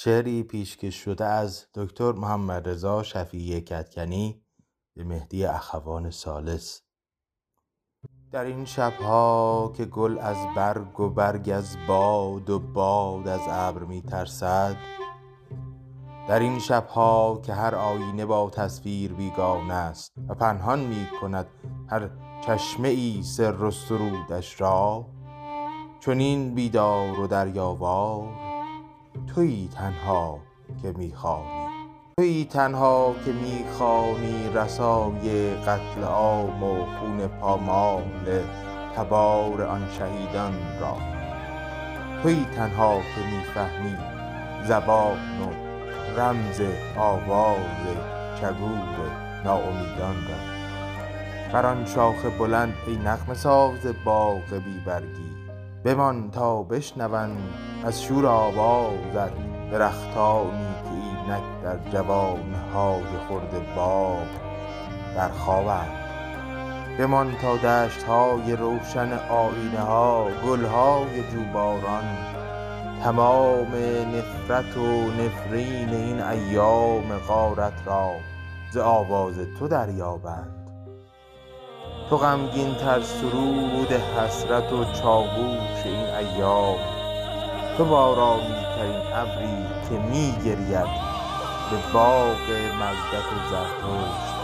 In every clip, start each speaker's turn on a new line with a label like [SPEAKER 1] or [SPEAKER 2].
[SPEAKER 1] شعری پیشکش شده از دکتر محمد رضا شفیعی کتکنی به مهدی اخوان سالس در این شبها که گل از برگ و برگ از باد و باد از ابر می ترسد در این شبها که هر آینه با تصویر بیگانه است و پنهان می کند هر چشمه ای سر و سرودش را چنین بیدار و دریاوار تویی تنها که می‌خوانی. تویی تنها که می‌خوانی رسای قتل عام و خون پامال تبار آن شهیدان را. تویی تنها که می‌فهمی زبان و رمز آواز چگور ناامیدان را. بر آن شاخ بلند ای نغمه ساز باغ بیبرگی بمان تا بشنوند از شور آوازت درختانی که اینک در جوانهای خرد باغ در خوابند بمان تا دشتهای روشن آیینه ها گلهای جوباران تمام نفرت و نفرین این ایام غارت را ز آواز تو دریابند. تو غمگین تر سرود حسرت و چاووش این ایام. تو بارانی ترین ابری که می گرید به باغ مزدک زرتشت.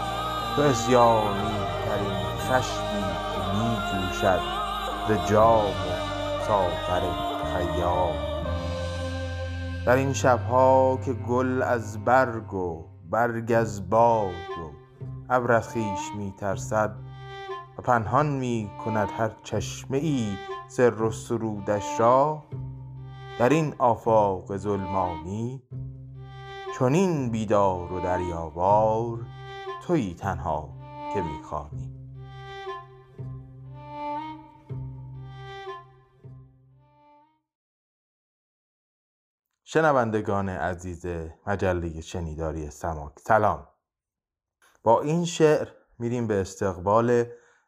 [SPEAKER 1] تو عصیانی ترین خشمی که می جوشد ز جام و ساغر خیام. در این شبها که گل از برگ و برگ از باد و ابر از خویش می ترسد و پنهان می کند هر چشمه ای سر و سرودش را در این آفاق ظلمانی. چنین بیدار و دریاوار تویی تنها که می‌خوانی شنوندگان عزیز مجله شنیداری سماک سلام. با این شعر میریم به استقبال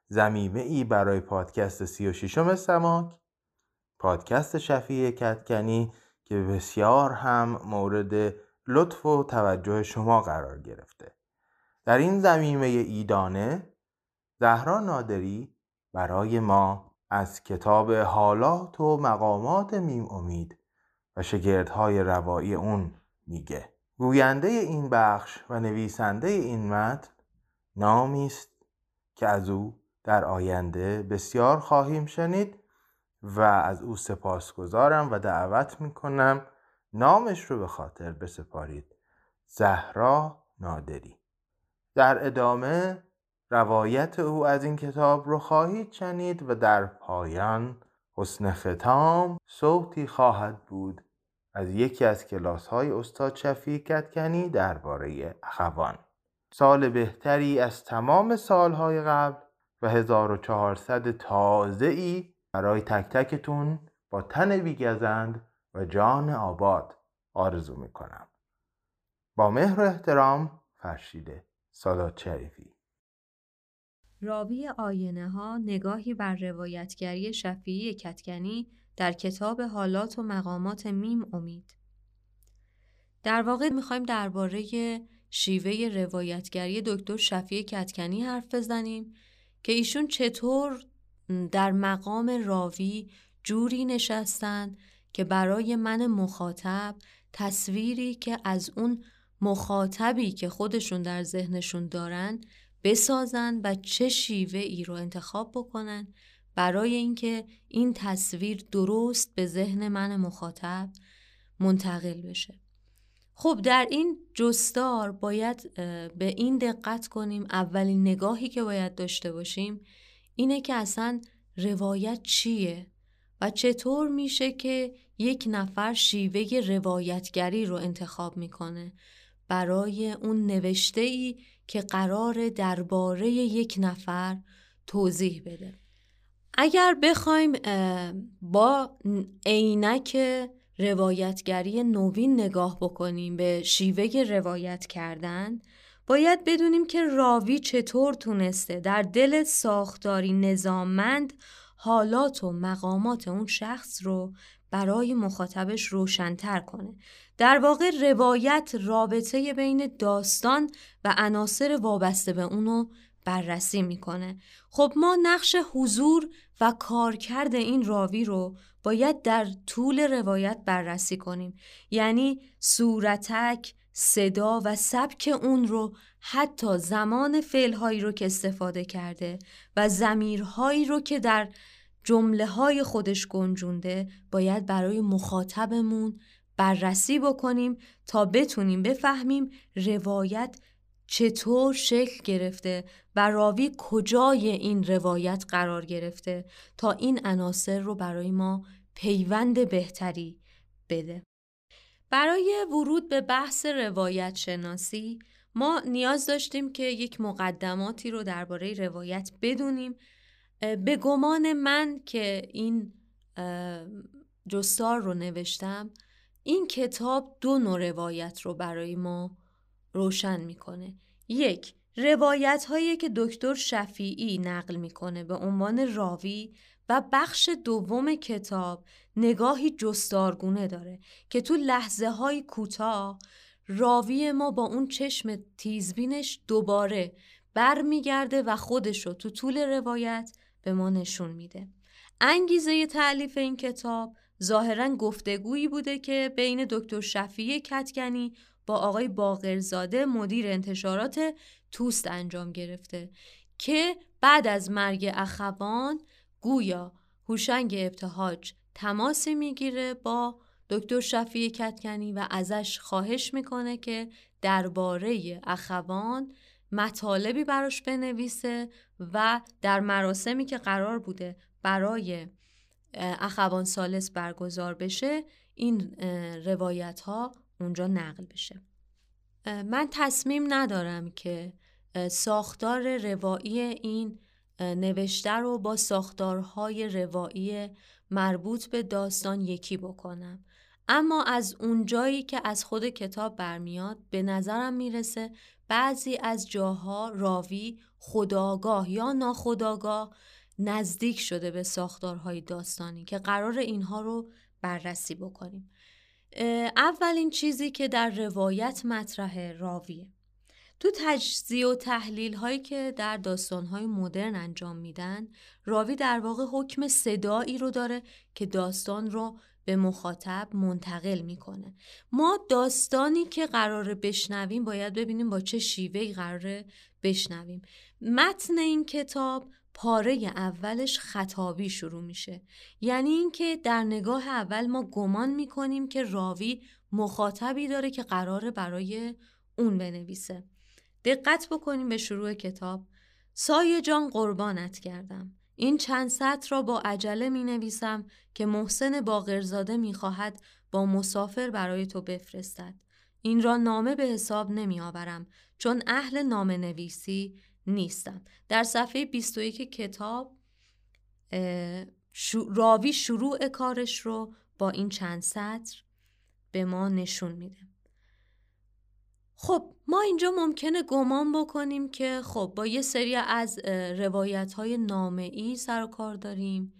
[SPEAKER 1] زمیمه ای برای پادکست سی و شیشم سماک پادکست شفیع کتکنی که بسیار هم مورد لطف و توجه شما قرار گرفته. در این زمیمه ایدانه زهرا نادری برای ما از کتاب حالات و مقامات میم امید و شگردهای روایی اون میگه. گوینده این بخش و نویسنده این متن نامی است که از او در آینده بسیار خواهیم شنید و از او سپاسگزارم و دعوت می‌کنم نامش رو به خاطر بسپارید. زهرا نادری. در ادامه روایت او از این کتاب رو خواهید شنید و در پایان حسن ختام صوتی خواهد بود از یکی از کلاس های استاد شفیع کتکنی درباره اخوان. سال بهتری از تمام سالهای قبل و 1400 تازه ای برای تک تکتون با تن بیگزند و جان آباد آرزو می‌کنم. با مهر و احترام فرشیده سادات شریفی
[SPEAKER 2] راوی آینه ها نگاهی بر روایتگری شفیعی کتکنی در کتاب حالات و مقامات میم امید. در واقع می‌خوایم درباره شیوه روایتگری دکتر شفیع کتکنی حرف بزنیم که ایشون چطور در مقام راوی جوری نشستن که برای من مخاطب تصویری که از اون مخاطبی که خودشون در ذهنشون دارن بسازن و چه شیوه ای رو انتخاب بکنن. برای اینکه این تصویر درست به ذهن من مخاطب منتقل بشه. خب در این جستار باید به این دقت کنیم اولین نگاهی که باید داشته باشیم اینه که اصلا روایت چیه و چطور میشه که یک نفر شیوه روایتگری رو انتخاب می‌کنه برای اون نوشته ای که قرار درباره یک نفر توضیح بده. اگر بخوایم با عینک روایتگری نوین نگاه بکنیم به شیوه روایت کردن باید بدونیم که راوی چطور تونسته در دل ساختاری نظاممند حالات و مقامات اون شخص رو برای مخاطبش روشنتر کنه. در واقع روایت رابطه بین داستان و عناصر وابسته به اونو بررسی می‌کنه. خب ما نقش حضور و کارکرد این راوی رو باید در طول روایت بررسی کنیم. یعنی صورتک، صدا و سبک اون رو حتی زمان فعلهایی رو که استفاده کرده و زمیرهایی رو که در جمله های خودش گنجونده باید برای مخاطبمون بررسی بکنیم تا بتونیم بفهمیم روایت چطور شکل گرفته و راوی کجای این روایت قرار گرفته تا این عناصر رو برای ما پیوند بهتری بده. برای ورود به بحث روایت شناسی ما نیاز داشتیم که یک مقدماتی رو درباره روایت بدونیم به گمان من که این جستار رو نوشتم این کتاب دو نوع روایت رو برای ما روشن می‌کنه یک روایت هایی که دکتر شفیعی نقل می‌کنه به عنوان راوی و بخش دوم کتاب نگاهی جستارگونه داره که تو لحظه های کوتاه راوی ما با اون چشم تیزبینش دوباره برمیگرده و خودش رو تو طول روایت به ما نشون میده. انگیزه تعلیف این کتاب ظاهرا گفتگویی بوده که بین دکتر شفیع کتکنی با آقای باقرزاده مدیر انتشارات توست انجام گرفته که بعد از مرگ اخوان گویا هوشنگ ابتهاج تماسی می‌گیره با دکتر شفیع کتکنی و ازش خواهش می‌کنه که درباره اخوان مطالبی براش بنویسه و در مراسمی که قرار بوده برای اخوان سالس برگزار بشه این روایت ها اونجا نقل بشه. من تصمیم ندارم که ساختار روایی این نوشته رو با ساختارهای روایی مربوط به داستان یکی بکنم. اما از اونجایی که از خود کتاب برمیاد به نظرم می‌رسه بعضی از جاها راوی خداگاه یا ناخداگاه نزدیک شده به ساختارهای داستانی که قرار اینها رو بررسی بکنیم. اولین چیزی که در روایت مطرح راویه. تو تجزیه و تحلیل هایی که در داستان های مدرن انجام میدن راوی در واقع حکم صدایی رو داره که داستان رو به مخاطب منتقل می‌کنه. ما داستانی که قراره بشنویم باید ببینیم با چه شیوهی قراره بشنویم. متن این کتاب پاره اولش خطابی شروع میشه. یعنی اینکه در نگاه اول ما گمان می‌کنیم که راوی مخاطبی داره که قراره برای اون بنویسه. دقت بکنیم به شروع کتاب. سایه جان قربانت کردم این چند سطر را با عجله می نویسم که محسن باقرزاده می خواهد با مسافر برای تو بفرستد. این را نامه به حساب نمی آورم چون اهل نامه نویسی نیستم. در صفحه 21 کتاب راوی شروع کارش رو با این چند سطر به ما نشون میده. خب ما اینجا ممکنه گمان بکنیم که خب با یه سری از روایت های نامه ای سر کار داریم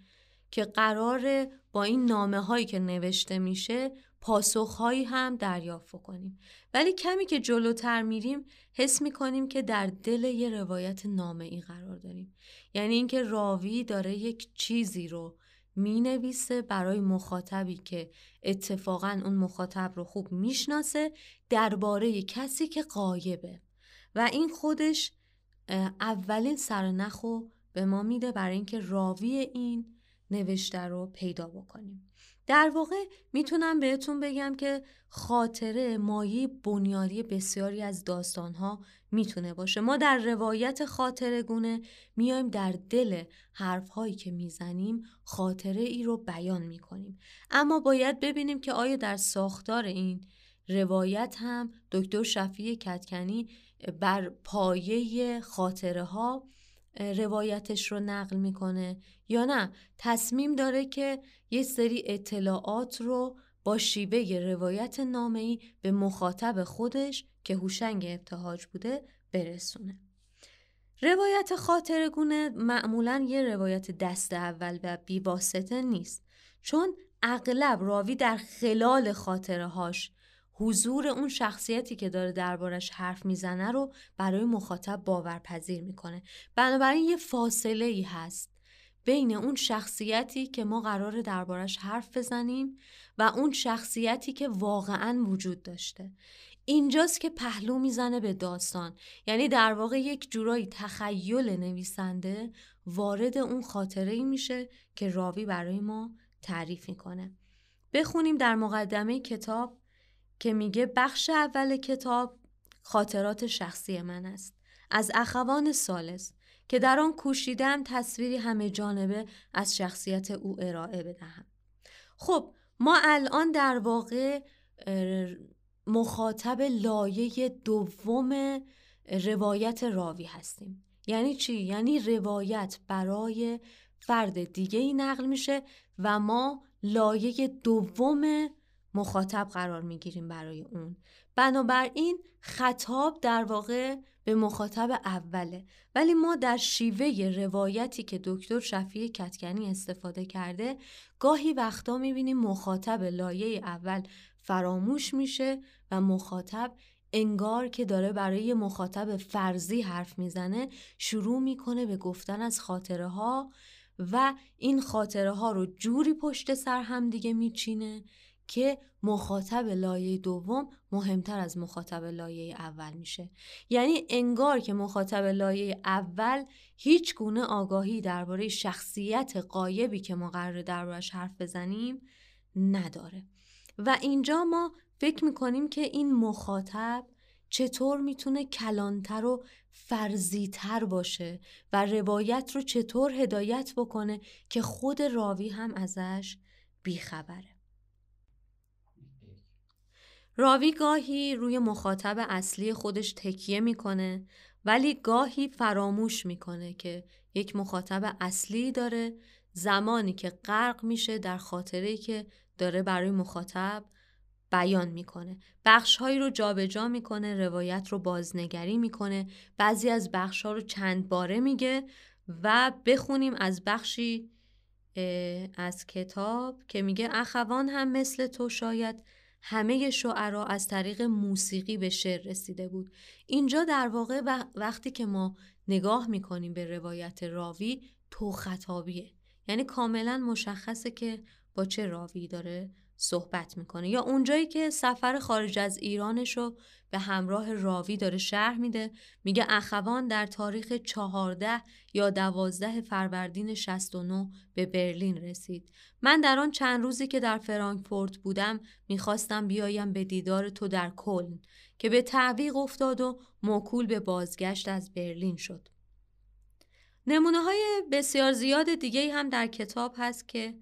[SPEAKER 2] که قرار با این نامه هایی که نوشته میشه پاسخ هایی هم دریافت کنیم. ولی کمی که جلوتر میریم حس می‌کنیم که در دل یه روایت نامه ای قرار داریم. یعنی اینکه راوی داره یک چیزی رو می نویسه برای مخاطبی که اتفاقا اون مخاطب رو خوب می‌شناسه درباره کسی که قایبه. و این خودش اولین سرنخو به ما میده برای اینکه راوی این نوشته رو پیدا بکنیم. در واقع می‌تونم بهتون بگم که خاطره مایه بنیادی بسیاری از داستانها می‌تونه باشه. ما در روایت خاطره گونه میایم در دل حرفهایی که می‌زنیم خاطره ای رو بیان می‌کنیم. اما باید ببینیم که آیا در ساختار این روایت هم دکتر شفیع کتکنی بر پایه خاطره ها روایتش رو نقل می‌کنه یا نه تصمیم داره که یه سری اطلاعات رو با شیوه روایت نامه‌ای به مخاطب خودش که هوشنگ ابتهاج بوده برسونه. روایت خاطرگونه معمولا یه روایت دست اول و بیواسطه نیست چون اغلب راوی در خلال خاطره هاش حضور اون شخصیتی که داره دربارش حرف می‌زنه رو برای مخاطب باورپذیر می‌کنه. بنابراین یه فاصله ای هست بین اون شخصیتی که ما قرار دربارش حرف بزنیم و اون شخصیتی که واقعا وجود داشته. اینجاست که پهلو می‌زنه به داستان. یعنی در واقع یک جورایی تخیل نویسنده وارد اون خاطره ای میشه که راوی برای ما تعریف می‌کنه. بخونیم در مقدمه کتاب که میگه بخش اول کتاب خاطرات شخصی من است. از اخوان سالس که در آن کوشیدم تصویری همه جانبه از شخصیت او ارائه بدهم. خب ما الان در واقع مخاطب لایه دوم روایت راوی هستیم. یعنی چی؟ یعنی روایت برای فرد دیگه ای نقل میشه و ما لایه دوم مخاطب قرار می‌گیریم برای اون. بنابراین خطاب در واقع به مخاطب اوله. ولی ما در شیوه روایتی که دکتر شفیع کتکنی استفاده کرده گاهی وقتا می‌بینیم مخاطب لایه اول فراموش میشه و مخاطب انگار که داره برای مخاطب فرضی حرف می‌زنه شروع می‌کنه به گفتن از خاطره ها و این خاطره ها رو جوری پشت سر هم دیگه میچینه که مخاطب لایه دوم مهمتر از مخاطب لایه اول میشه. یعنی انگار که مخاطب لایه اول هیچ گونه آگاهی درباره شخصیت قایبی که ما قرار دربارش حرف بزنیم نداره. و اینجا ما فکر می‌کنیم که این مخاطب چطور می‌تونه کلانتر و فرزیتر باشه و روایت رو چطور هدایت بکنه که خود راوی هم ازش بیخبره. راوی گاهی روی مخاطب اصلی خودش تکیه می‌کنه ولی گاهی فراموش می‌کنه که یک مخاطب اصلی داره زمانی که غرق میشه در خاطره که داره برای مخاطب بیان می‌کنه. بخش هایی رو جابجا جا می‌کنه روایت رو بازنگری می‌کنه بعضی از بخش ها رو چند باره میگه و بخونیم از بخشی از کتاب که میگه اخوان هم مثل تو شاید همه شعرا از طریق موسیقی به شعر رسیده بود. اینجا در واقع وقتی که ما نگاه می‌کنیم به روایت راوی تو خطابیه. یعنی کاملا مشخصه که با چه راوی داره صحبت می‌کنه. یا اونجایی که سفر خارج از ایرانش رو به همراه راوی داره شرح میده میگه اخوان در تاریخ 14 یا 12 فروردین 69 به برلین رسید. من در آن چند روزی که در فرانکفورت بودم می‌خواستم بیایم به دیدار تو در کلن که به تعویق افتاد و موکول به بازگشت از برلین شد. نمونه های بسیار زیاد دیگه هم در کتاب هست که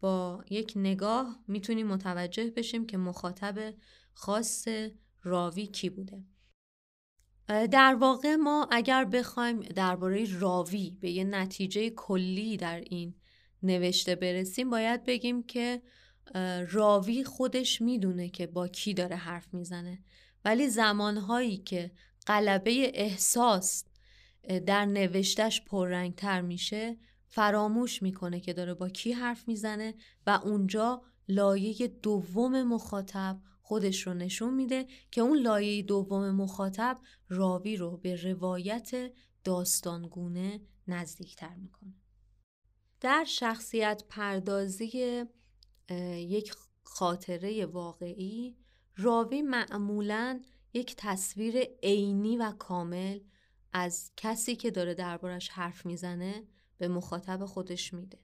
[SPEAKER 2] با یک نگاه می‌تونیم متوجه بشیم که مخاطب خاص راوی کی بوده. در واقع ما اگر بخوایم درباره راوی به یه نتیجه کلی در این نوشته برسیم باید بگیم که راوی خودش می‌دونه که با کی داره حرف می‌زنه. ولی زمانهایی که قلبه احساس در نوشتش پررنگتر میشه فراموش می‌کنه که داره با کی حرف می‌زنه و اونجا لایه دوم مخاطب خودش رو نشون میده که اون لایه دوم مخاطب راوی رو به روایت داستانگونه نزدیکتر می‌کنه. در شخصیت پردازی یک خاطره واقعی راوی معمولا یک تصویر عینی و کامل از کسی که داره دربارش حرف می‌زنه به مخاطب خودش میده.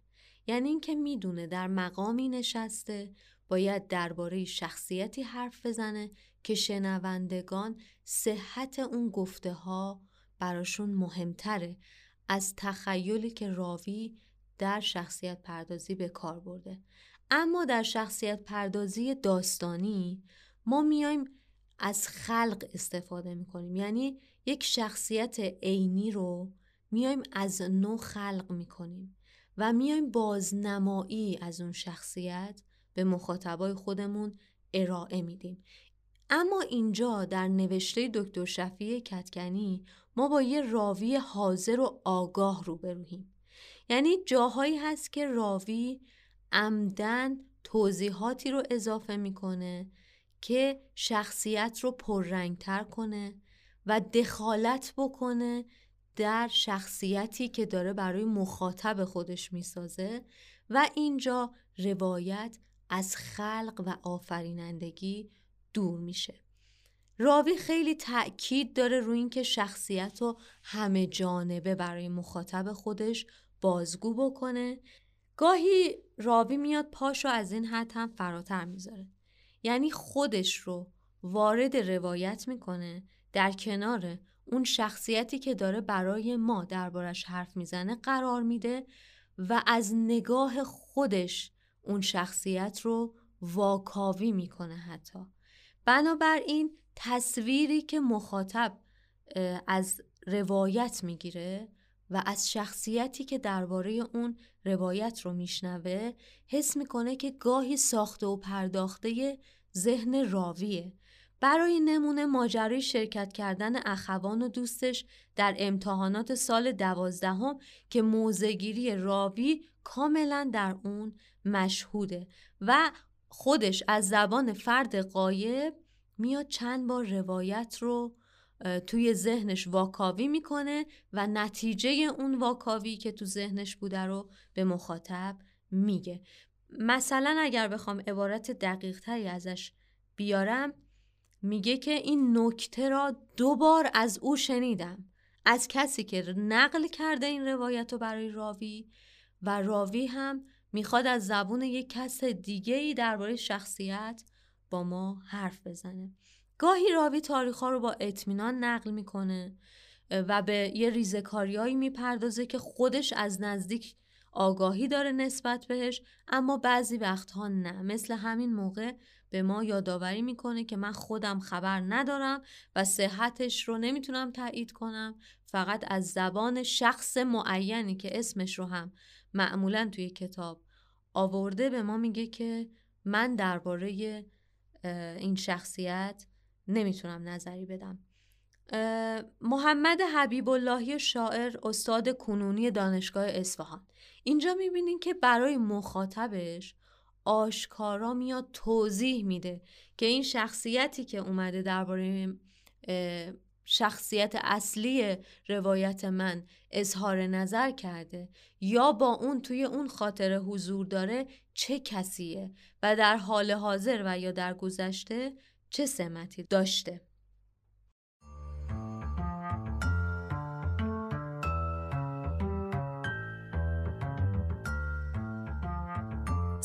[SPEAKER 2] یعنی اینکه می‌دونه در مقامی نشسته باید درباره شخصیتی حرف بزنه که شنوندگان صحت اون گفته ها براشون مهمتره از تخیلی که راوی در شخصیت پردازی به کار برده. اما در شخصیت پردازی داستانی ما میایم از خلق استفاده می‌کنیم. یعنی یک شخصیت عینی رو میایم از نو خلق می‌کنیم و میایم بازنمایی از اون شخصیت به مخاطبای خودمون ارائه میدیم. اما اینجا در نوشته دکتر شفیع کتکنی ما با یه راوی حاضر و آگاه روبرویم یعنی جاهایی هست که راوی عمدن توضیحاتی رو اضافه می‌کنه که شخصیت رو پررنگتر کنه و دخالت بکنه در شخصیتی که داره برای مخاطب خودش می‌سازه و اینجا روایت از خلق و آفرینندگی دور میشه. راوی خیلی تأکید داره روی اینکه شخصیت رو همه جانبه برای مخاطب خودش بازگو بکنه. گاهی راوی میاد پاشو از این حد هم فراتر می‌ذاره. یعنی خودش رو وارد روایت می‌کنه در کنار اون شخصیتی که داره برای ما دربارش حرف می‌زنه قرار میده و از نگاه خودش اون شخصیت رو واکاوی می‌کنه حتی. بنابراین تصویری که مخاطب از روایت می‌گیره و از شخصیتی که درباره اون روایت رو میشنوه حس می‌کنه که گاهی ساخته و پرداخته ذهن راویه. برای نمونه ماجرای شرکت کردن اخوان و دوستش در امتحانات سال دوازدهم که موزگیری راوی کاملا در اون مشهوده و خودش از زبان فرد قایب میاد چند بار روایت رو توی ذهنش واکاوی می‌کنه و نتیجه اون واکاوی که تو ذهنش بوده رو به مخاطب میگه. مثلا اگر بخوام عبارت دقیق تری ازش بیارم میگه که این نکته را دو بار از او شنیدم. از کسی که نقل کرده این روایت رو برای راوی و راوی هم می‌خواد از زبون یک کس دیگه ای درباره شخصیت با ما حرف بزنه. گاهی راوی تاریخ رو با اطمینان نقل می‌کنه و به یه ریزکاریایی می‌پردازه که خودش از نزدیک آگاهی داره نسبت بهش اما بعضی وقتها نه. مثل همین موقع به ما یادآوری می‌کنه که من خودم خبر ندارم و صحتش رو نمی‌تونم تایید کنم. فقط از زبان شخص معینی که اسمش رو هم معمولا توی کتاب آورده به ما میگه که من درباره این شخصیت نمی‌تونم نظری بدم. محمد حبیب اللهی شاعر استاد کنونی دانشگاه اصفهان. اینجا می‌بینین که برای مخاطبش آشکارا میاد توضیح میده که این شخصیتی که اومده درباره شخصیت اصلی روایت من اظهار نظر کرده یا با اون توی اون خاطر حضور داره چه کسیه؟ و در حال حاضر و یا در گذشته چه سمتی داشته؟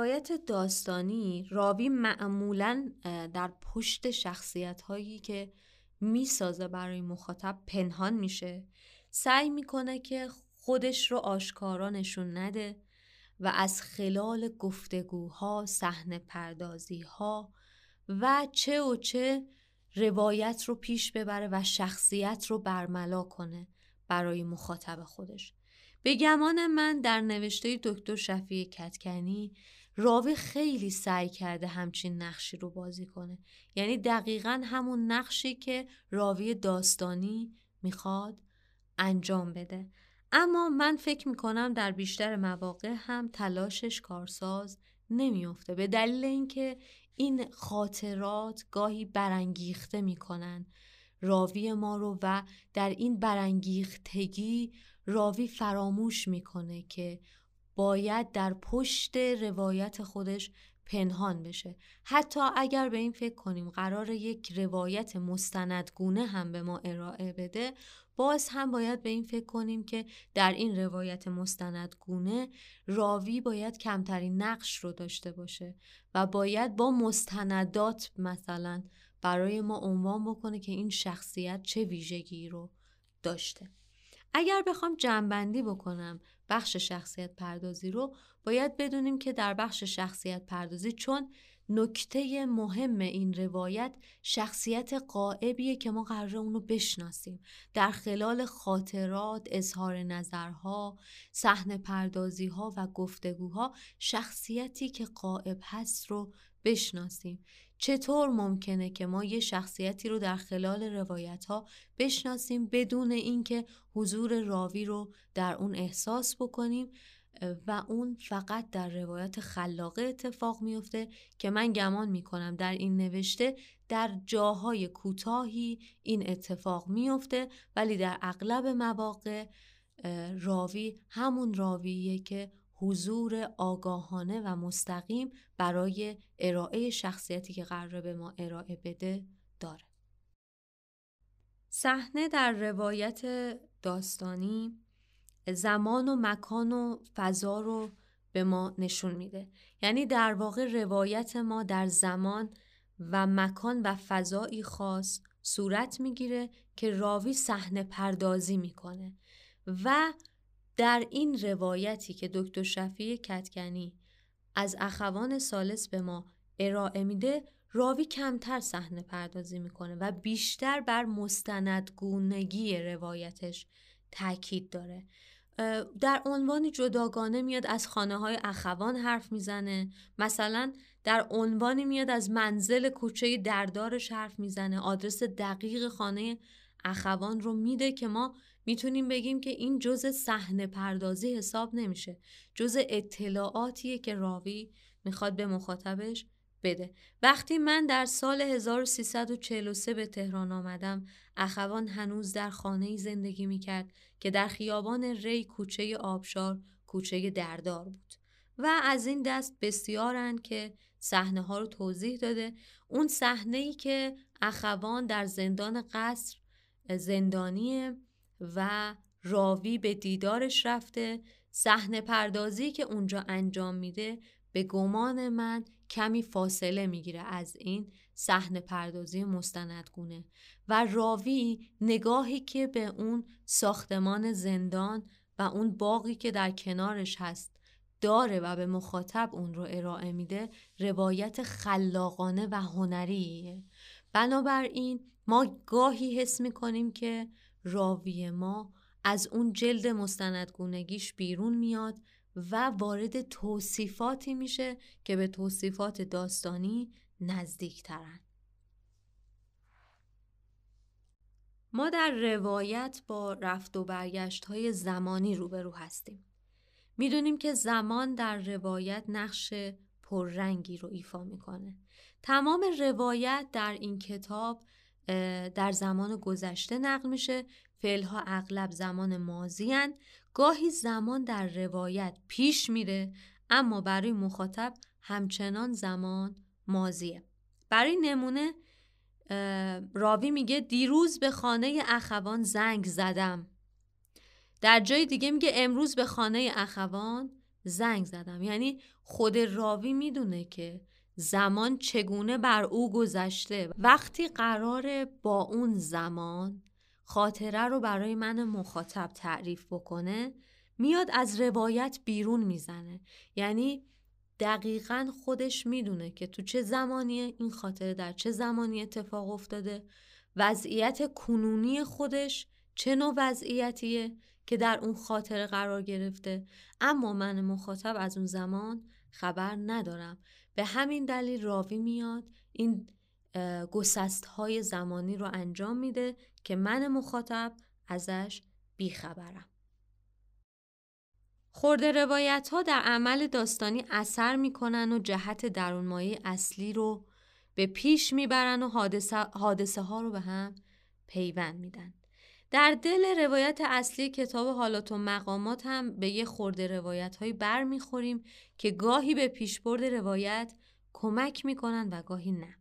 [SPEAKER 2] روایت داستانی راوی معمولا در پشت شخصیت هایی که می‌سازه برای مخاطب پنهان میشه. سعی می‌کنه که خودش رو آشکارا نشون نده و از خلال گفتگوها، صحنه پردازی ها و چه و چه روایت رو پیش ببره و شخصیت رو برملا کنه برای مخاطب خودش. به گمان من در نوشته دکتر شفیع کتکنی راوی خیلی سعی کرده همچین نقشی رو بازی کنه. یعنی دقیقا همون نقشی که راوی داستانی می‌خواد انجام بده. اما من فکر می‌کنم در بیشتر مواقع هم تلاشش کارساز نمیافته. به دلیل اینکه این خاطرات گاهی برانگیخته می‌کنن راوی ما رو و در این برانگیختگی راوی فراموش می‌کنه که باید در پشت روایت خودش پنهان بشه. حتی اگر به این فکر کنیم قرار یک روایت مستندگونه هم به ما ارائه بده باز هم باید به این فکر کنیم که در این روایت مستندگونه راوی باید کمترین نقش رو داشته باشه و باید با مستندات مثلا برای ما عنوان بکنه که این شخصیت چه ویژگی رو داشته. اگر بخوام جنبندی بکنم بخش شخصیت پردازی رو باید بدونیم که در بخش شخصیت پردازی چون نکته مهم این روایت شخصیت قائبیه که ما قرار اونو بشناسیم. در خلال خاطرات، اظهار نظرها، صحنه پردازی ها و گفتگوها شخصیتی که قائب هست رو بشناسیم. چطور ممکنه که ما یه شخصیتی رو در خلال روایت ها بشناسیم بدون اینکه حضور راوی رو در اون احساس بکنیم و اون فقط در روایت خلاقه اتفاق میفته که من گمان می‌کنم در این نوشته در جاهای کوتاهی این اتفاق میفته ولی در اغلب مواقع راوی همون راویه که حضور آگاهانه و مستقیم برای ارائه شخصیتی که قراره به ما ارائه بده داره. صحنه در روایت داستانی زمان و مکان و فضا رو به ما نشون میده یعنی در واقع روایت ما در زمان و مکان و فضایی خاص صورت می‌گیره که راوی صحنه پردازی می‌کنه و در این روایتی که دکتر شفیع کتکنی از اخوان سالس به ما ارائه میده راوی کمتر صحنه پردازی می‌کنه و بیشتر بر مستندگونگی روایتش تاکید داره. در عنوان جداگانه میاد از خانه های اخوان حرف می‌زنه. مثلا در عنوانی میاد از منزل کوچه دردارش حرف می‌زنه. آدرس دقیق خانه اخوان رو میده که ما می‌تونیم بگیم که این جز صحنه پردازی حساب نمیشه. جز اطلاعاتیه که راوی می‌خواد به مخاطبش بده. وقتی من در سال 1343 به تهران آمدم اخوان هنوز در خانه زندگی می‌کرد که در خیابان ری کوچه آبشار کوچه دردار بود و از این دست بسیارن که صحنه ها رو توضیح داده. اون صحنه ای که اخوان در زندان قصر زندانیه و راوی به دیدارش رفته. صحنه پردازی که اونجا انجام میده به گمان من کمی فاصله می‌گیره از این صحنه پردازی مستندگونه. و راوی نگاهی که به اون ساختمان زندان و اون باقی که در کنارش هست داره و به مخاطب اون رو ارائه میده روایت خلاقانه و هنریه. بنابراین ما گاهی حس می‌کنیم که راوی ما از اون جلد مستندگونگیش بیرون میاد و وارد توصیفاتی میشه که به توصیفات داستانی نزدیک ترن. ما در روایت با رفت و برگشت های زمانی روبرو هستیم. می‌دونیم که زمان در روایت نقش پررنگی رو ایفا می‌کنه. تمام روایت در این کتاب در زمان گذشته نقل میشه. فعلها اغلب زمان مازی هن. گاهی زمان در روایت پیش میره اما برای مخاطب همچنان زمان مازیه برای نمونه راوی میگه دیروز به خانه اخوان زنگ زدم. در جای دیگه میگه امروز به خانه اخوان زنگ زدم. یعنی خود راوی می‌دونه که زمان چگونه بر او گذشته؟ وقتی قرار با اون زمان خاطره رو برای من مخاطب تعریف بکنه میاد از روایت بیرون می‌زنه. یعنی دقیقا خودش می‌دونه که تو چه زمانیه این خاطره در چه زمانی اتفاق افتاده وضعیت کنونی خودش چه نوع وضعیتیه که در اون خاطره قرار گرفته. اما من مخاطب از اون زمان خبر ندارم. به همین دلیل راوی میاد این گسست های زمانی رو انجام میده که من مخاطب ازش بیخبرم. خورده روایت ها در عمل داستانی اثر می‌کنن و جهت درون مایه اصلی رو به پیش می‌برن و حادثه, حادثه ها رو به هم پیوند میدن. در دل روایت اصلی کتاب حالات و مقامات هم به یه خورده روایت هایی بر می‌خوریم که گاهی به پیشبرد روایت کمک می‌کنن و گاهی نه.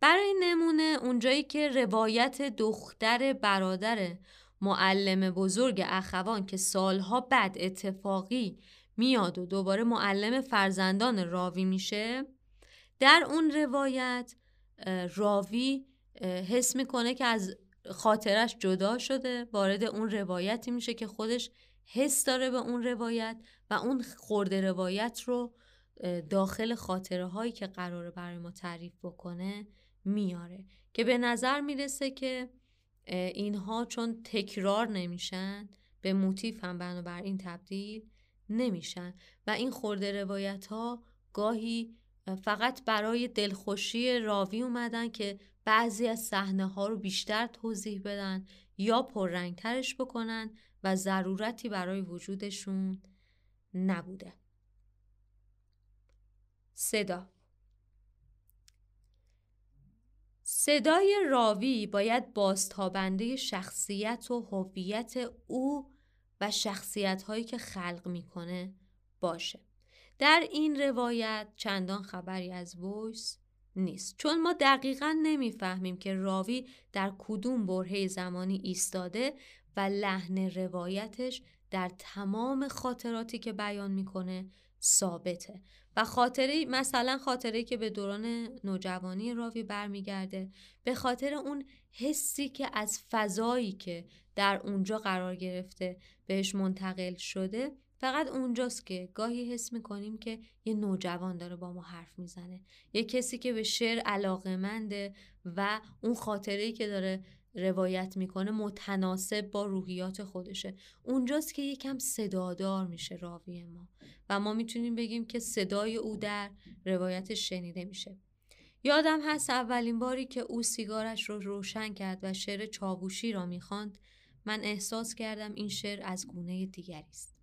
[SPEAKER 2] برای نمونه اونجایی که روایت دختر برادر معلم بزرگ اخوان که سالها بعد اتفاقی میاد و دوباره معلم فرزندان راوی میشه در اون روایت راوی حس می‌کنه که از خاطرش جدا شده وارد اون روایتی میشه که خودش حس داره به اون روایت و اون خورده روایت رو داخل خاطره هایی که قراره برای ما تعریف بکنه میاره. که به نظر می‌رسه که اینها چون تکرار نمیشن به موتیف هم بنابراین تبدیل نمیشن. و این خورده روایت ها گاهی فقط برای دلخوشی راوی اومدن که بعضی از صحنه ها رو بیشتر توضیح بدن یا پررنگترش بکنن و ضرورتی برای وجودشون نبوده. صدا. صدای راوی باید بازتابنده شخصیت و هویت او و شخصیت هایی که خلق می‌کنه باشه. در این روایت چندان خبری از ویس نیست. چون ما دقیقا نمی‌فهمیم که راوی در کدوم برهه زمانی ایستاده و لحن روایتش در تمام خاطراتی که بیان می‌کنه ثابته. و خاطره مثلا خاطره که به دوران نوجوانی راوی برمیگرده به خاطر اون حسی که از فضایی که در اونجا قرار گرفته بهش منتقل شده فقط اونجاست که گاهی حس می‌کنیم که یه نوجوان داره با ما حرف می‌زنه. یه کسی که به شعر علاقه و اون خاطره که داره روایت می‌کنه متناسب با روحیات خودشه. اونجاست که یکم صدادار میشه راوی ما و ما می‌تونیم بگیم که صدای او در روایتش شنیده میشه. یادم هست اولین باری که او سیگارش رو روشن کرد و شعر چاووشی را می‌خواند. من احساس کردم این شعر از گونه دیگری است.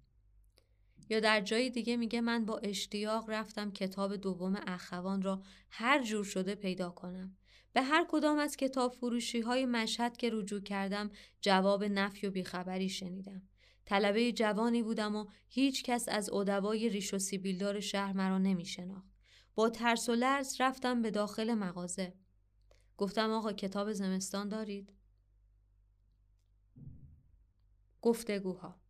[SPEAKER 2] یا در جای دیگه میگه من با اشتیاق رفتم کتاب دوم اخوان را هر جور شده پیدا کنم به هر کدام از کتاب فروشی های مشهد که رجوع کردم جواب نفی و بیخبری شنیدم. طلبه جوانی بودم و هیچ کس از ادبای ریش و سیبیلدار شهر مرا نمی شناخت. با ترس و لرز رفتم به داخل مغازه. گفتم آقا کتاب زمستان دارید؟ گفتگوها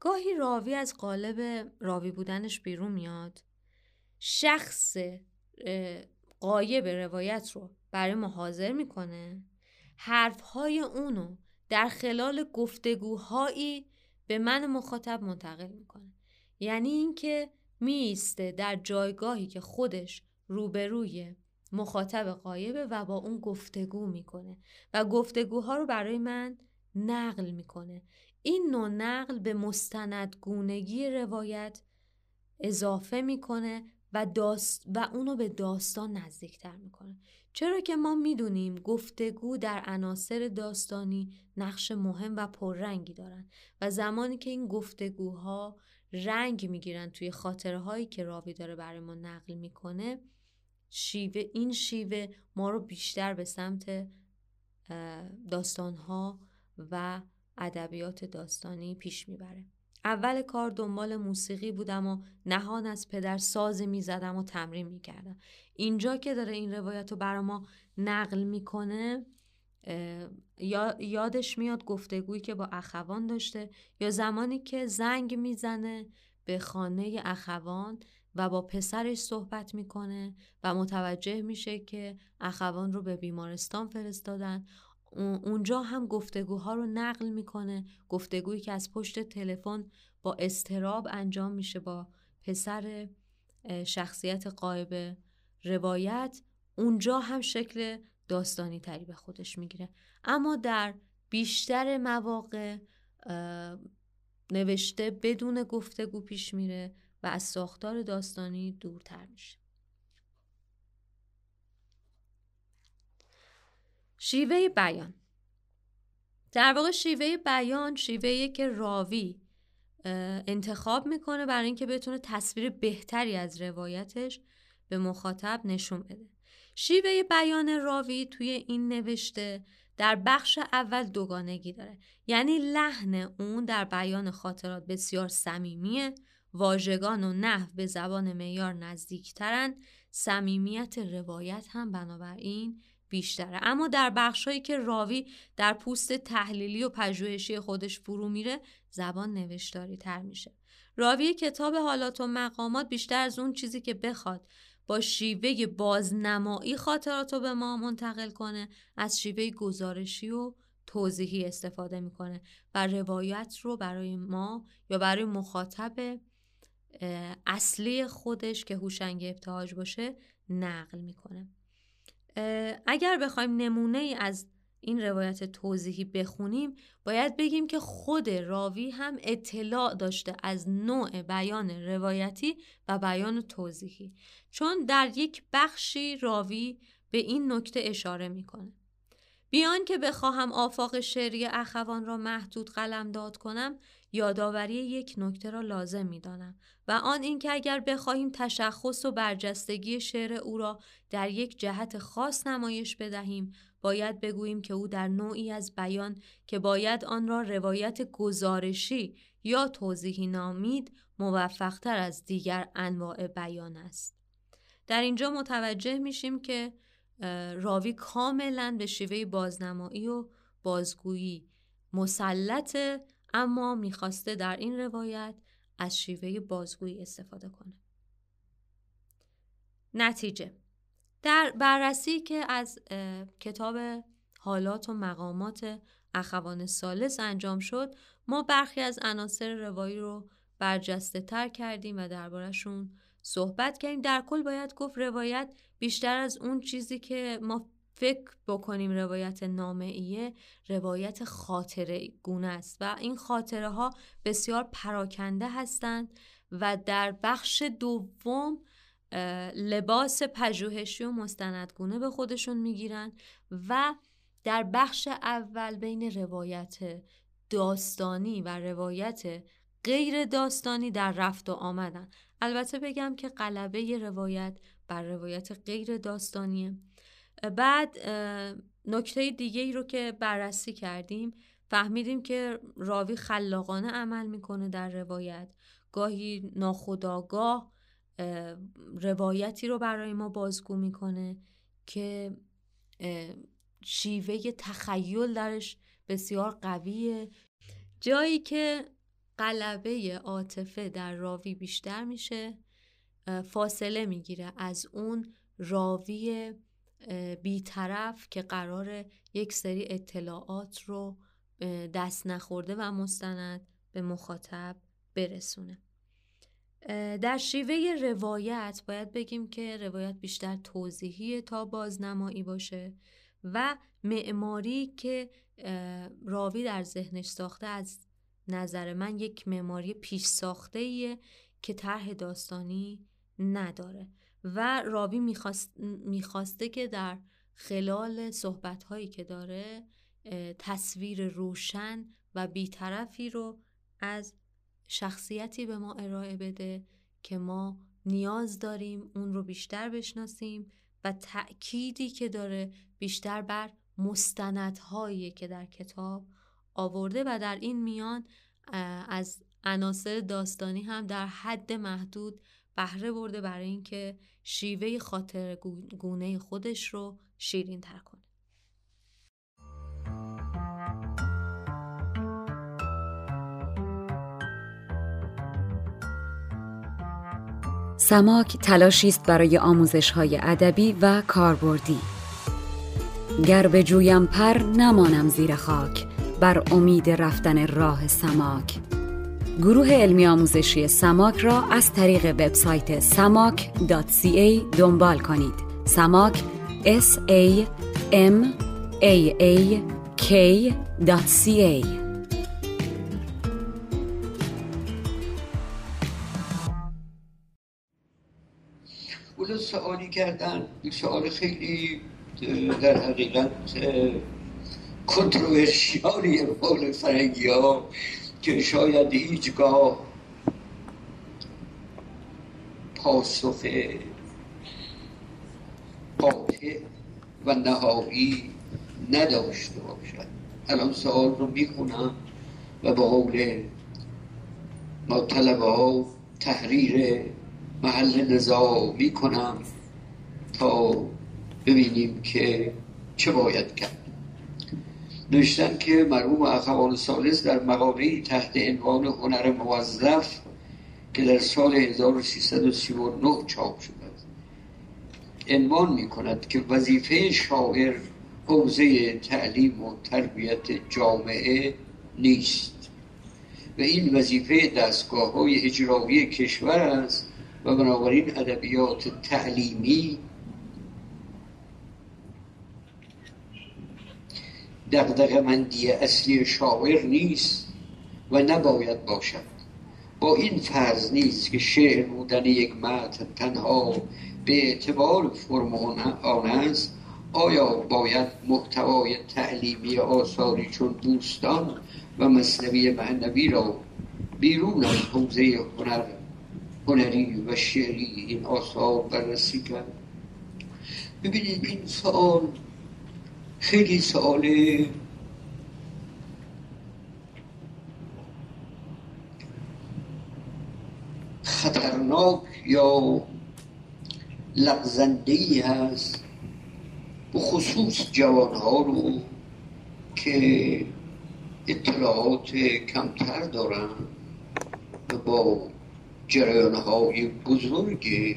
[SPEAKER 2] گاهی راوی از قالب راوی بودنش بیرون میاد. شخص قایب روایت رو برای ما حاضر می‌کنه. حرفهای اونو در خلال گفتگوهایی به من مخاطب منتقل می‌کنه. یعنی اینکه میسته در جایگاهی که خودش روبروی مخاطب قایبه و با اون گفتگو می‌کنه و گفتگوها رو برای من نقل می‌کنه. این نوع نقل به مستندگونگی روایت اضافه می‌کنه و, داست و اونو به داستان نزدیکتر می‌کنه. چرا که ما می‌دونیم گفتگو در عناصر داستانی نقش مهم و پررنگی دارن و زمانی که این گفتگوها رنگ می‌گیرن توی خاطره هایی که راوی داره برای ما نقل می‌کنه شیوه این شیوه ما رو بیشتر به سمت داستانها و ادبیات داستانی پیش می‌بره. اول کار دنبال موسیقی بودم و نهان از پدر ساز می‌زدم و تمرین می‌کردم. اینجا که داره این روایت رو برا ما نقل می‌کنه یادش میاد گفتگویی که با اخوان داشته یا زمانی که زنگ می‌زنه به خانه اخوان و با پسرش صحبت می‌کنه و متوجه میشه که اخوان رو به بیمارستان فرستادن. اونجا هم گفتگوها رو نقل می‌کنه گفتگویی که از پشت تلفن با استراب انجام میشه با پسر شخصیت قایب روایت. اونجا هم شکل داستانی تری به خودش می‌گیره. اما در بیشتر مواقع نوشته بدون گفتگو پیش میره و از ساختار داستانی دورتر میشه. شیوه بیان. در واقع شیوه بیان شیوهی که راوی انتخاب می‌کنه برای اینکه بتونه تصویر بهتری از روایتش به مخاطب نشون بده. شیوه بیان راوی توی این نوشته در بخش اول دوگانگی داره. یعنی لحن اون در بیان خاطرات بسیار صمیمیه واژگان و نحو به زبان معیار نزدیکترن صمیمیت روایت هم بنابراین بیشتره. اما در بخشهایی که راوی در پوست تحلیلی و پژوهشی خودش فرو میره زبان نوشتاری تر میشه. راوی کتاب حالات و مقامات بیشتر از اون چیزی که بخواد با شیوه بازنمایی خاطرات رو به ما منتقل کنه از شیوه گزارشی و توضیحی استفاده می‌کنه و روایت رو برای ما یا برای مخاطب اصلی خودش که هوشنگ ابتهاج باشه نقل می‌کنه. اگر بخوایم نمونه ای از این روایت توضیحی بخونیم باید بگیم که خود راوی هم اطلاع داشته از نوع بیان روایتی و بیان توضیحی. چون در یک بخشی راوی به این نکته اشاره می‌کنه. بیان که بخواهم آفاق شعری اخوان را محدود داد کنم یادآوری یک نکته را لازم می دانم و آن اینکه اگر بخواهیم تشخص و برجستگی شعر او را در یک جهت خاص نمایش بدهیم باید بگوییم که او در نوعی از بیان که باید آن را روایت گزارشی یا توضیحی نامید موفقتر از دیگر انواع بیان است. در اینجا متوجه میشیم که راوی کاملا به شیوه بازنمایی و بازگویی مسلطه اما می‌خواسته در این روایت از شیوه بازگویی استفاده کنه. نتیجه در بررسی که از کتاب حالات و مقامات اخوان سالس انجام شد ما برخی از عناصر روایی رو برجسته تر کردیم و دربارهشون صحبت کردیم در کل باید گفت روایت بیشتر از اون چیزی که ما فکر بکنیم روایت نامعیه روایت خاطره گونه است و این خاطره ها بسیار پراکنده هستند و در بخش دوم لباس پژوهشی و مستندگونه به خودشون می‌گیرن و در بخش اول بین روایت داستانی و روایت غیر داستانی در رفت و آمدن. البته بگم که قلبه روایت بر روایت غیر داستانیه. بعد نکته دیگه ای رو که بررسی کردیم فهمیدیم که راوی خلاقانه عمل می‌کنه در روایت. گاهی ناخداگاه روایتی رو برای ما بازگو می‌کنه که شیوه تخیل درش بسیار قویه. جایی که قلبه عاطفه در راوی بیشتر میشه فاصله می‌گیره از اون راوی بیطرف که قرار یک سری اطلاعات رو دست نخورده و مستند به مخاطب برسونه. در شیوه روایت باید بگیم که روایت بیشتر توضیحی تا بازنمایی باشه و معماری که راوی در ذهنش ساخته از نظر من یک معماری پیش ساخته که طرح داستانی نداره. و راوی می‌خواسته که در خلال صحبت که داره تصویر روشن و بیطرفی رو از شخصیتی به ما ارائه بده که ما نیاز داریم اون رو بیشتر بشناسیم و تأکیدی که داره بیشتر بر مستندهایی که در کتاب آورده و در این میان از عناصر داستانی هم در حد محدود بهره برده برای اینکه شیوه خاطر گونه خودش رو شیرین تر کنه.
[SPEAKER 3] سماک تلاشی است برای آموزش های ادبی و کاربردی. گر به جویم پر نمانم زیر خاک. بر امید رفتن راه سماک. گروه علمی آموزشی سماک را از طریق وبسایت samak.ca دنبال کنید. سماک s a m a a k.ca
[SPEAKER 4] اون سوالی کردن سوال خیلی در حقیقت کنتروورشیالی مال فرنگی ها. که شاید هیچگاه پاسخ قاطع و نهایی نداشته باشد. الان سوال رو می‌خونم و با قول ما طلبه ها تحریر محل نزاع می‌کنم تا ببینیم که چه باید کرد. نوشتن که مرحوم اخوان سالس در مقاله تحت عنوان هنر موظف که در سال 1339 چاپ شده است عنوان می کند که وظیفه شاعر حوزه تعلیم و تربیت جامعه نیست و این وظیفه دستگاه های اجرایی کشور است و بنابراین ادبیات تعلیمی دقدقه مندی اصلی شاعر نیست و نباید باشد. با این فرض نیست که شعر بودن یک متن تنها به اعتبار فرم آن است. آیا باید محتوای تعلیمی آثاری چون بوستان و مصنوی معنوی را بیرون از حوزه هنر هنری و شعری این آثار بررسی کرد ببینید این سوال خیلی سوال خطرناک یا لغزنده ای هست. خصوص جوانها رو که اطلاعات کمتر دارن و با جریانهای بزرگ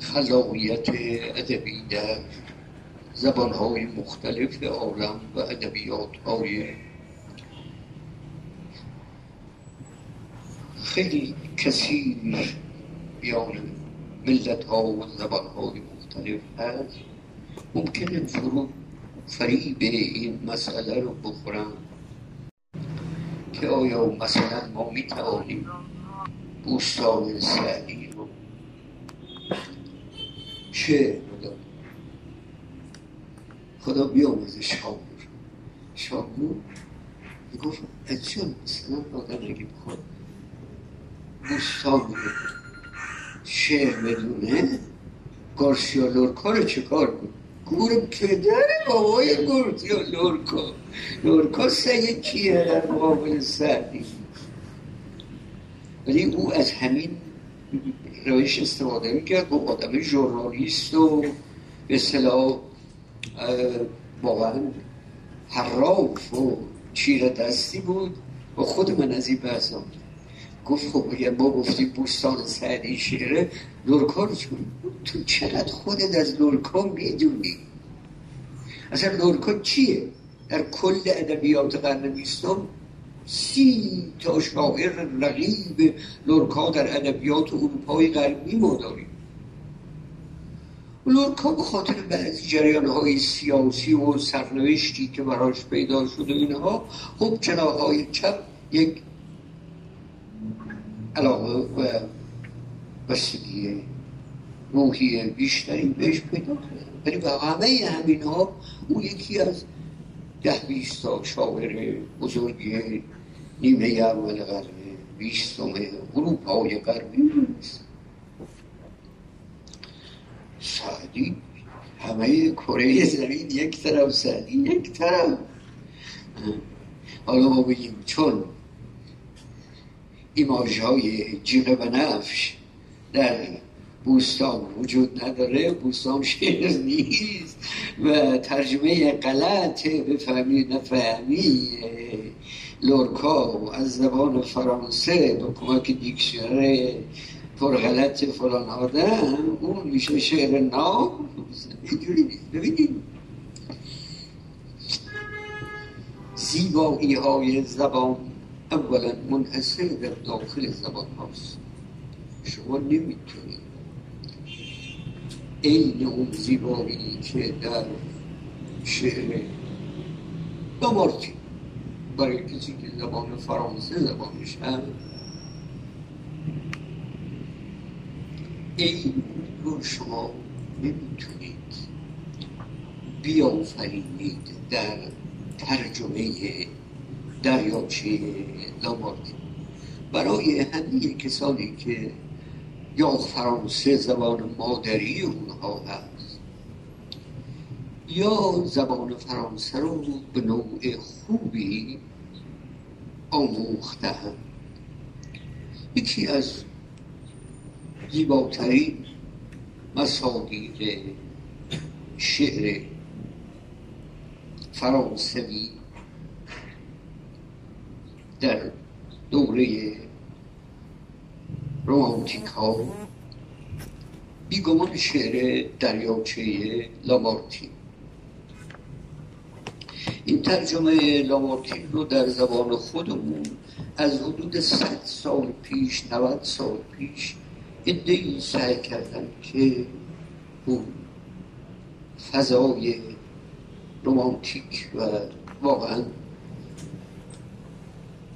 [SPEAKER 4] خلاقیت ادبی در زبانهای مختلف عالم و ادبیات های خیلی کثیر بیان ملت ها و زبان های مختلف هست. ممکنه فرو فریب این مسئله رو بخورم که آیا مثلا ما می توانیم بوستان سعدی رو چه خدا بیاموزه شامور شامور گفت از چون مثلا آدم اگه بخواد رو شعر بدونه گارسیا لورکا رو چه کار بود گور پدر بابای گارسیا لورکا لورکا سگه کیه در مقابل سعدی ولی او از همین روش استفاده می‌کرد با آدم ژورنالیست و به صلاح واقعا حراف و چیر دستی بود و خود من از این بحث گفت خب اگر ما گفتیم بوستان سعدی شعره رو تو چقدر خودت از لورکا می‌دونی؟ اصلا لورکا چیه؟ در کل ادبیات قرن بیستم سی تا شاعر رقیب لورکا در ادبیات اروپای غربی ما داریم. لورکا به خاطر بعضی جریان های سیاسی و سرنوشتی که براش پیدا شد و اینها خب چراهای چپ یک علاقه و بستگی روحی بیشتری بهش پیدا کرد ولی به همه همین ها او یکی از ده بیستا شاعر بزرگ نیمه اول قرن بیستم اروپای غربی نیست سعدی. همه کره زمین یک طرف سعدی یک طرف. حالا ما بگیم چون ایماج های جیغ و نفش در بوستان وجود نداره بوستان شعر نیست و ترجمه غلط بفهمی نفهمی لورکا از زبان فرانسه با کمک دیکشنر پر غلط فلان آدم اون میشه شعر نام. اینجوری ببینید. زیبایی های زبان اولا منحصر در داخل زبان هاست. شما نمی‌تونید. این اون زیبایی که در شعر دامارتی برای کسی که زبان فرانسه زبانش هم این رو شما نمی‌تونید بیافرینید در ترجمه دریاچه لامارک برای همه کسانی که یا فرانسه زبان مادری اونها هست یا زبان فرانسه رو به نوع خوبی آموختهند یکی از زیباترین مصادیق شعر فرانسوی در دوره رومانتیک ها بیگمان شعر دریاچه لامارتین. این ترجمه لامارتین رو در زبان خودمون از حدود صد سال پیش 90 سال پیش ادهی سعی کردن که اون فضای رومانتیک و واقعا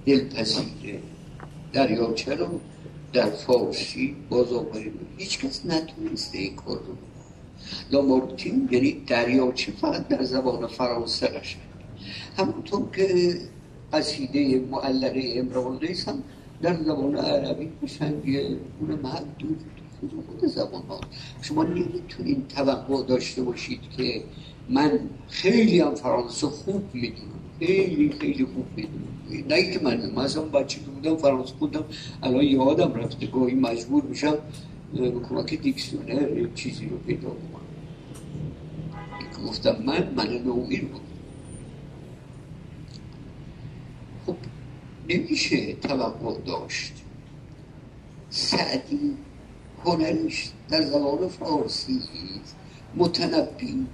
[SPEAKER 4] دلپذیر دریاچه رو در فارسی باز آوریم هیچ کس نتونسته این کار رو لامارتین یعنی دریاچه فقط در زبان فرانسه قشنگ همونطور که قصیده معلقه امرال هم در زبان عربی قشنگیه اون محدود خود زبان ها شما نمی‌تونین توقع داشته باشید که من خیلی هم فرانسه خوب می‌دونم. خیلی خیلی خوب می‌دونم. نه که من اصلا بچه که بودم فرانسه بودم الان یادم رفته گاهی مجبور میشم به کمک دیکسیونر چیزی رو پیدا کنم. گفتم من من نومیر بود. خب نمیشه توقع داشت. سعدی هنرش در زبان فارسی متنبی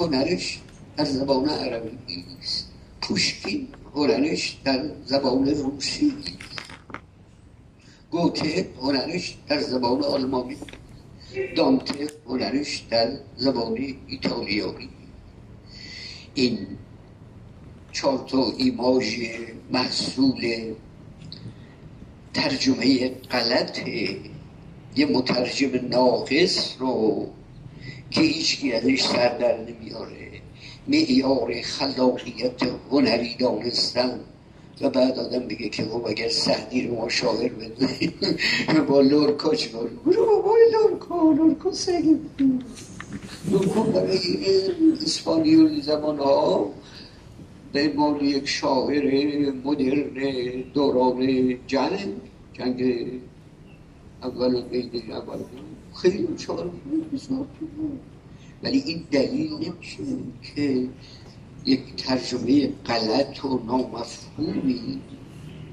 [SPEAKER 4] هنرش در زبان عربی است پوشکین هنرش در زبان روسی گوته هنرش در زبان آلمانی دانته هنرش در زبان ایتالیایی این چهار تا ایماژ محصول ترجمه غلط یه مترجم ناقص رو که هیچکی ازش سر در نمیاره. معیار خلاقیت هنری دانستن. و بعد آدم بگه که خب اگر سهدی رو ما شاعر بدونیم با لورکا چیکار برو بابا لورکا لورکا سگی لورکا برای اسپانیول زمان ها به عنوان یک شاعر مدرن دوران جنگ جنگ اول بین اول. خیلی شاعر ولی این دلیل نمیشه که یک ترجمه غلط و نامفهومی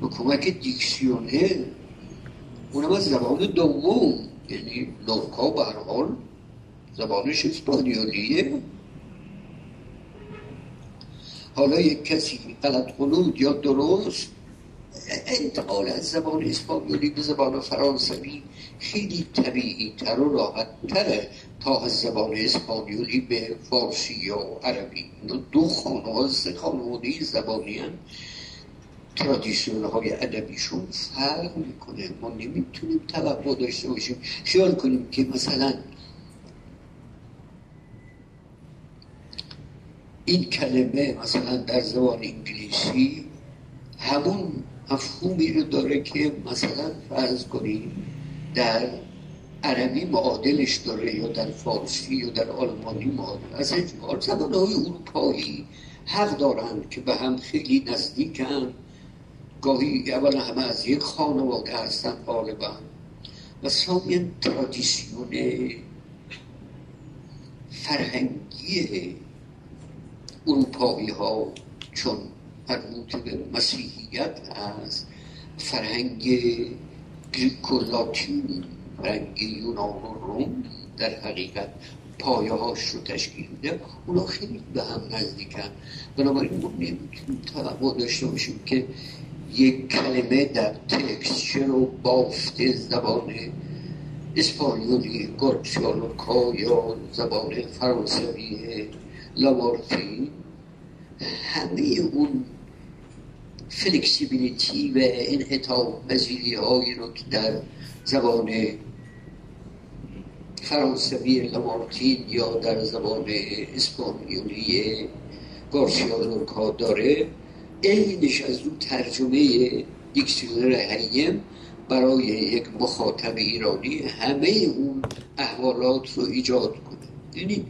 [SPEAKER 4] به کمک دیکسیونر اونم از زبان دوم یعنی لورکا به حال زبانش اسپانیولیه. حالا یک کسی غلط قلود یا درست انتقال از زبان اسپانیولی به زبان فرانسوی خیلی طبیعی تر و راحت تره تا از زبان اسپانیولی به فارسی یا عربی. دو خانواده خانواده زبانی هم ترادیسیون های ادبیشون فرق می‌کنه. ما نمی‌تونیم توقع داشته باشیم. خیال کنیم که مثلا این کلمه مثلا در زبان انگلیسی همون مفهومی رو داره که مثلا فرض کنیم در عربی معادلش داره یا در فارسی یا در آلمانی معادل. از اجمال زبان های اروپایی حق دارند که به هم خیلی نزدیکن. گاهی اولا همه از یک خانواده هستن غالبا. و ثانیا ترادیسیون فرهنگی اروپایی ها چون مربوط به مسیحیت هست فرهنگ گریک و لاتین فرهنگ یونان و روم در حقیقت پایه هاش رو تشکیل میده. اونا خیلی به هم نزدیکن. بنابراین ما نمی‌تونیم توقع داشته باشیم که یک کلمه در تکسچر و بافت زبان اسپانیولی گورسیالوکا یا زبان فرانسوی لامارتین همه اون فلکسیبیلیتی و انعطاف پذیری هایی رو که در زبان فرانسوی لامارتین یا در زبان اسپانیولی گارسیا لورکا داره اینش از اون ترجمه دیکسیونر هیم برای یک مخاطب ایرانی همه اون احوالات رو ایجاد کنه. یعنی